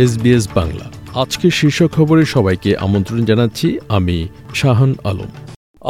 SBS Bangla. আজকের শীর্ষ খবরে সবাইকে আমন্ত্রণ জানাচ্ছি আমি শাহান আলম।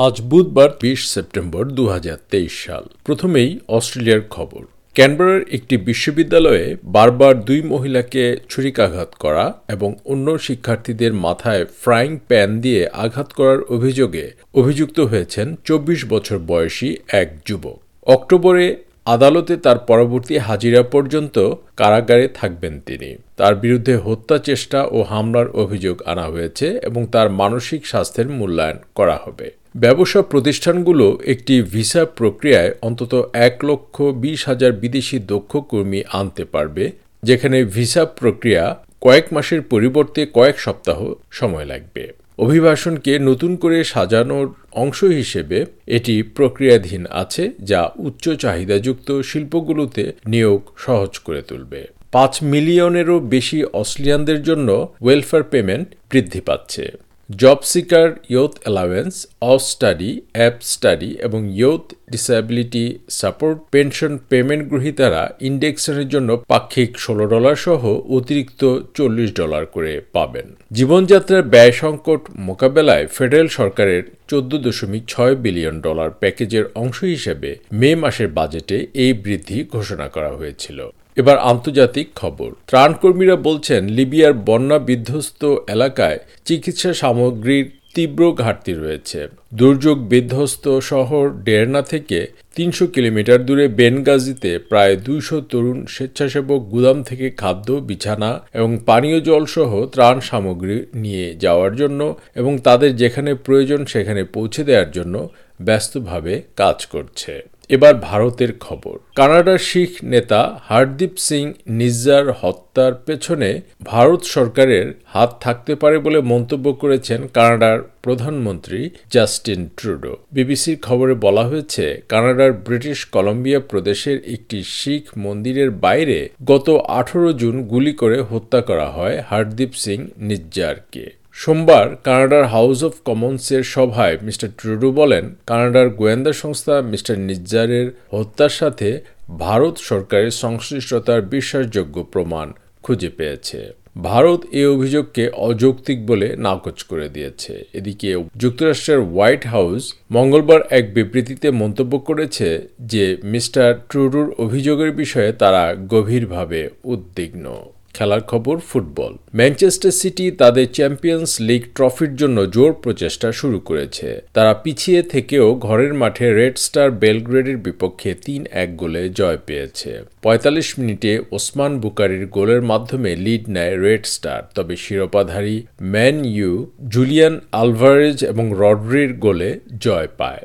আজ বুধবার বিশ সেপ্টেম্বর দুহাজার তেইশ সাল। প্রথমেই অস্ট্রেলিয়ার খবর। ক্যানবেরার একটি বিশ্ববিদ্যালয়ে বারবার দুই মহিলাকে ছুরিকাঘাত করা এবং অন্য শিক্ষার্থীদের মাথায় ফ্রাইং প্যান দিয়ে আঘাত করার অভিযোগে অভিযুক্ত হয়েছেন চব্বিশ বছর বয়সী এক যুবক। অক্টোবরে আদালতে তার পরবর্তী হাজিরা পর্যন্ত কারাগারে থাকবেন তিনি। তার বিরুদ্ধে হত্যা চেষ্টা ও হামলার অভিযোগ আনা হয়েছে এবং তার মানসিক স্বাস্থ্যের মূল্যায়ন করা হবে। ব্যবসা প্রতিষ্ঠানগুলো একটি ভিসা প্রক্রিয়ায় অন্তত এক লক্ষ বিশ হাজার বিদেশি দক্ষ কর্মী আনতে পারবে, যেখানে ভিসা প্রক্রিয়া কয়েক মাসের পরিবর্তে কয়েক সপ্তাহ সময় লাগবে। অভিবাসনকে নতুন করে সাজানোর অংশ হিসেবে এটি প্রক্রিয়াধীন আছে, যা উচ্চ চাহিদাযুক্ত শিল্পগুলোতে নিয়োগ সহজ করে তুলবে। পাঁচ মিলিয়নেরও বেশি অস্ট্রেলিয়ানদের জন্য ওয়েলফেয়ার পেমেন্ট বৃদ্ধি পাচ্ছে। Job seeker youth allowance Austudy Abstudy এবং youth disability support pension payment গ্রহীতারা ইন্ডেক্সের জন্য পাক্ষিক ষোলো ডলার সহ অতিরিক্ত চল্লিশ ডলার করে পাবেন। জীবনযাত্রার ব্যয় সংকট মোকাবেলায় ফেডারেল সরকারের চোদ্দ দশমিক ছয় বিলিয়ন ডলার প্যাকেজের অংশ হিসেবে মে মাসের বাজেটে এই বৃদ্ধি ঘোষণা করা হয়েছিল। এবার আন্তর্জাতিক খবর। ত্রাণকর্মীরা বলছেন, লিবিয়ার বন্যা বিধ্বস্ত এলাকায় চিকিৎসা সামগ্রীর তীব্র ঘাটতি রয়েছে। দুর্যোগ বিধ্বস্ত শহর ডেরনা থেকে তিনশো কিলোমিটার দূরে বেনগাজিতে প্রায় দুইশো তরুণ স্বেচ্ছাসেবক গুদাম থেকে খাদ্য, বিছানা এবং পানীয় জল সহ ত্রাণ সামগ্রী নিয়ে যাওয়ার জন্য এবং তাদের যেখানে প্রয়োজন সেখানে পৌঁছে দেওয়ার জন্য ব্যস্তভাবে কাজ করছে। এবার ভারতের খবর। কানাডার শিখ নেতা হরদীপ সিং নিজ্জার হত্যার পেছনে ভারত সরকারের হাত থাকতে পারে বলে মন্তব্য করেছেন কানাডার প্রধানমন্ত্রী জাস্টিন ট্রুডো। বিবিসির খবরে বলা হয়েছে, কানাডার ব্রিটিশ কলম্বিয়া প্রদেশের একটি শিখ মন্দিরের বাইরে গত আঠারো জুন গুলি করে হত্যা করা হয় হরদীপ সিং নিজ্জারকে। সোমবার কানাডার হাউস অব কমন্সের সভায় মিস্টার ট্রুডু বলেন, কানাডার গোয়েন্দা সংস্থা মিস্টার নিজ্জারের হত্যার সাথে ভারত সরকারের সংশ্লিষ্টতার বিশ্বাসযোগ্য প্রমাণ খুঁজে পেয়েছে। ভারত এই অভিযোগকে অযৌক্তিক বলে নাকচ করে দিয়েছে। এদিকে যুক্তরাষ্ট্রের হোয়াইট হাউস মঙ্গলবার এক বিবৃতিতে মন্তব্য করেছে যে, মিস্টার ট্রুডুর অভিযোগের বিষয়ে তারা গভীরভাবে উদ্বিগ্ন। খেলার খবর ফুটবল। ম্যানচেস্টার সিটি তাদের চ্যাম্পিয়ন্স লিগ ট্রফির জন্য জোর প্রচেষ্টা শুরু করেছে। তারা পিছিয়ে থেকেও ঘরের মাঠে রেড স্টার বেলগ্রেডের বিপক্ষে তিন এক গোলে জয় পেয়েছে। পঁয়তাল্লিশ মিনিটে ওসমান বুকারির গোলের মাধ্যমে লিড নেয় রেড স্টার। তবে শিরোপাধারী ম্যান ইউ, জুলিয়ান আলভারেজ এবং রড্রির গোলে জয় পায়।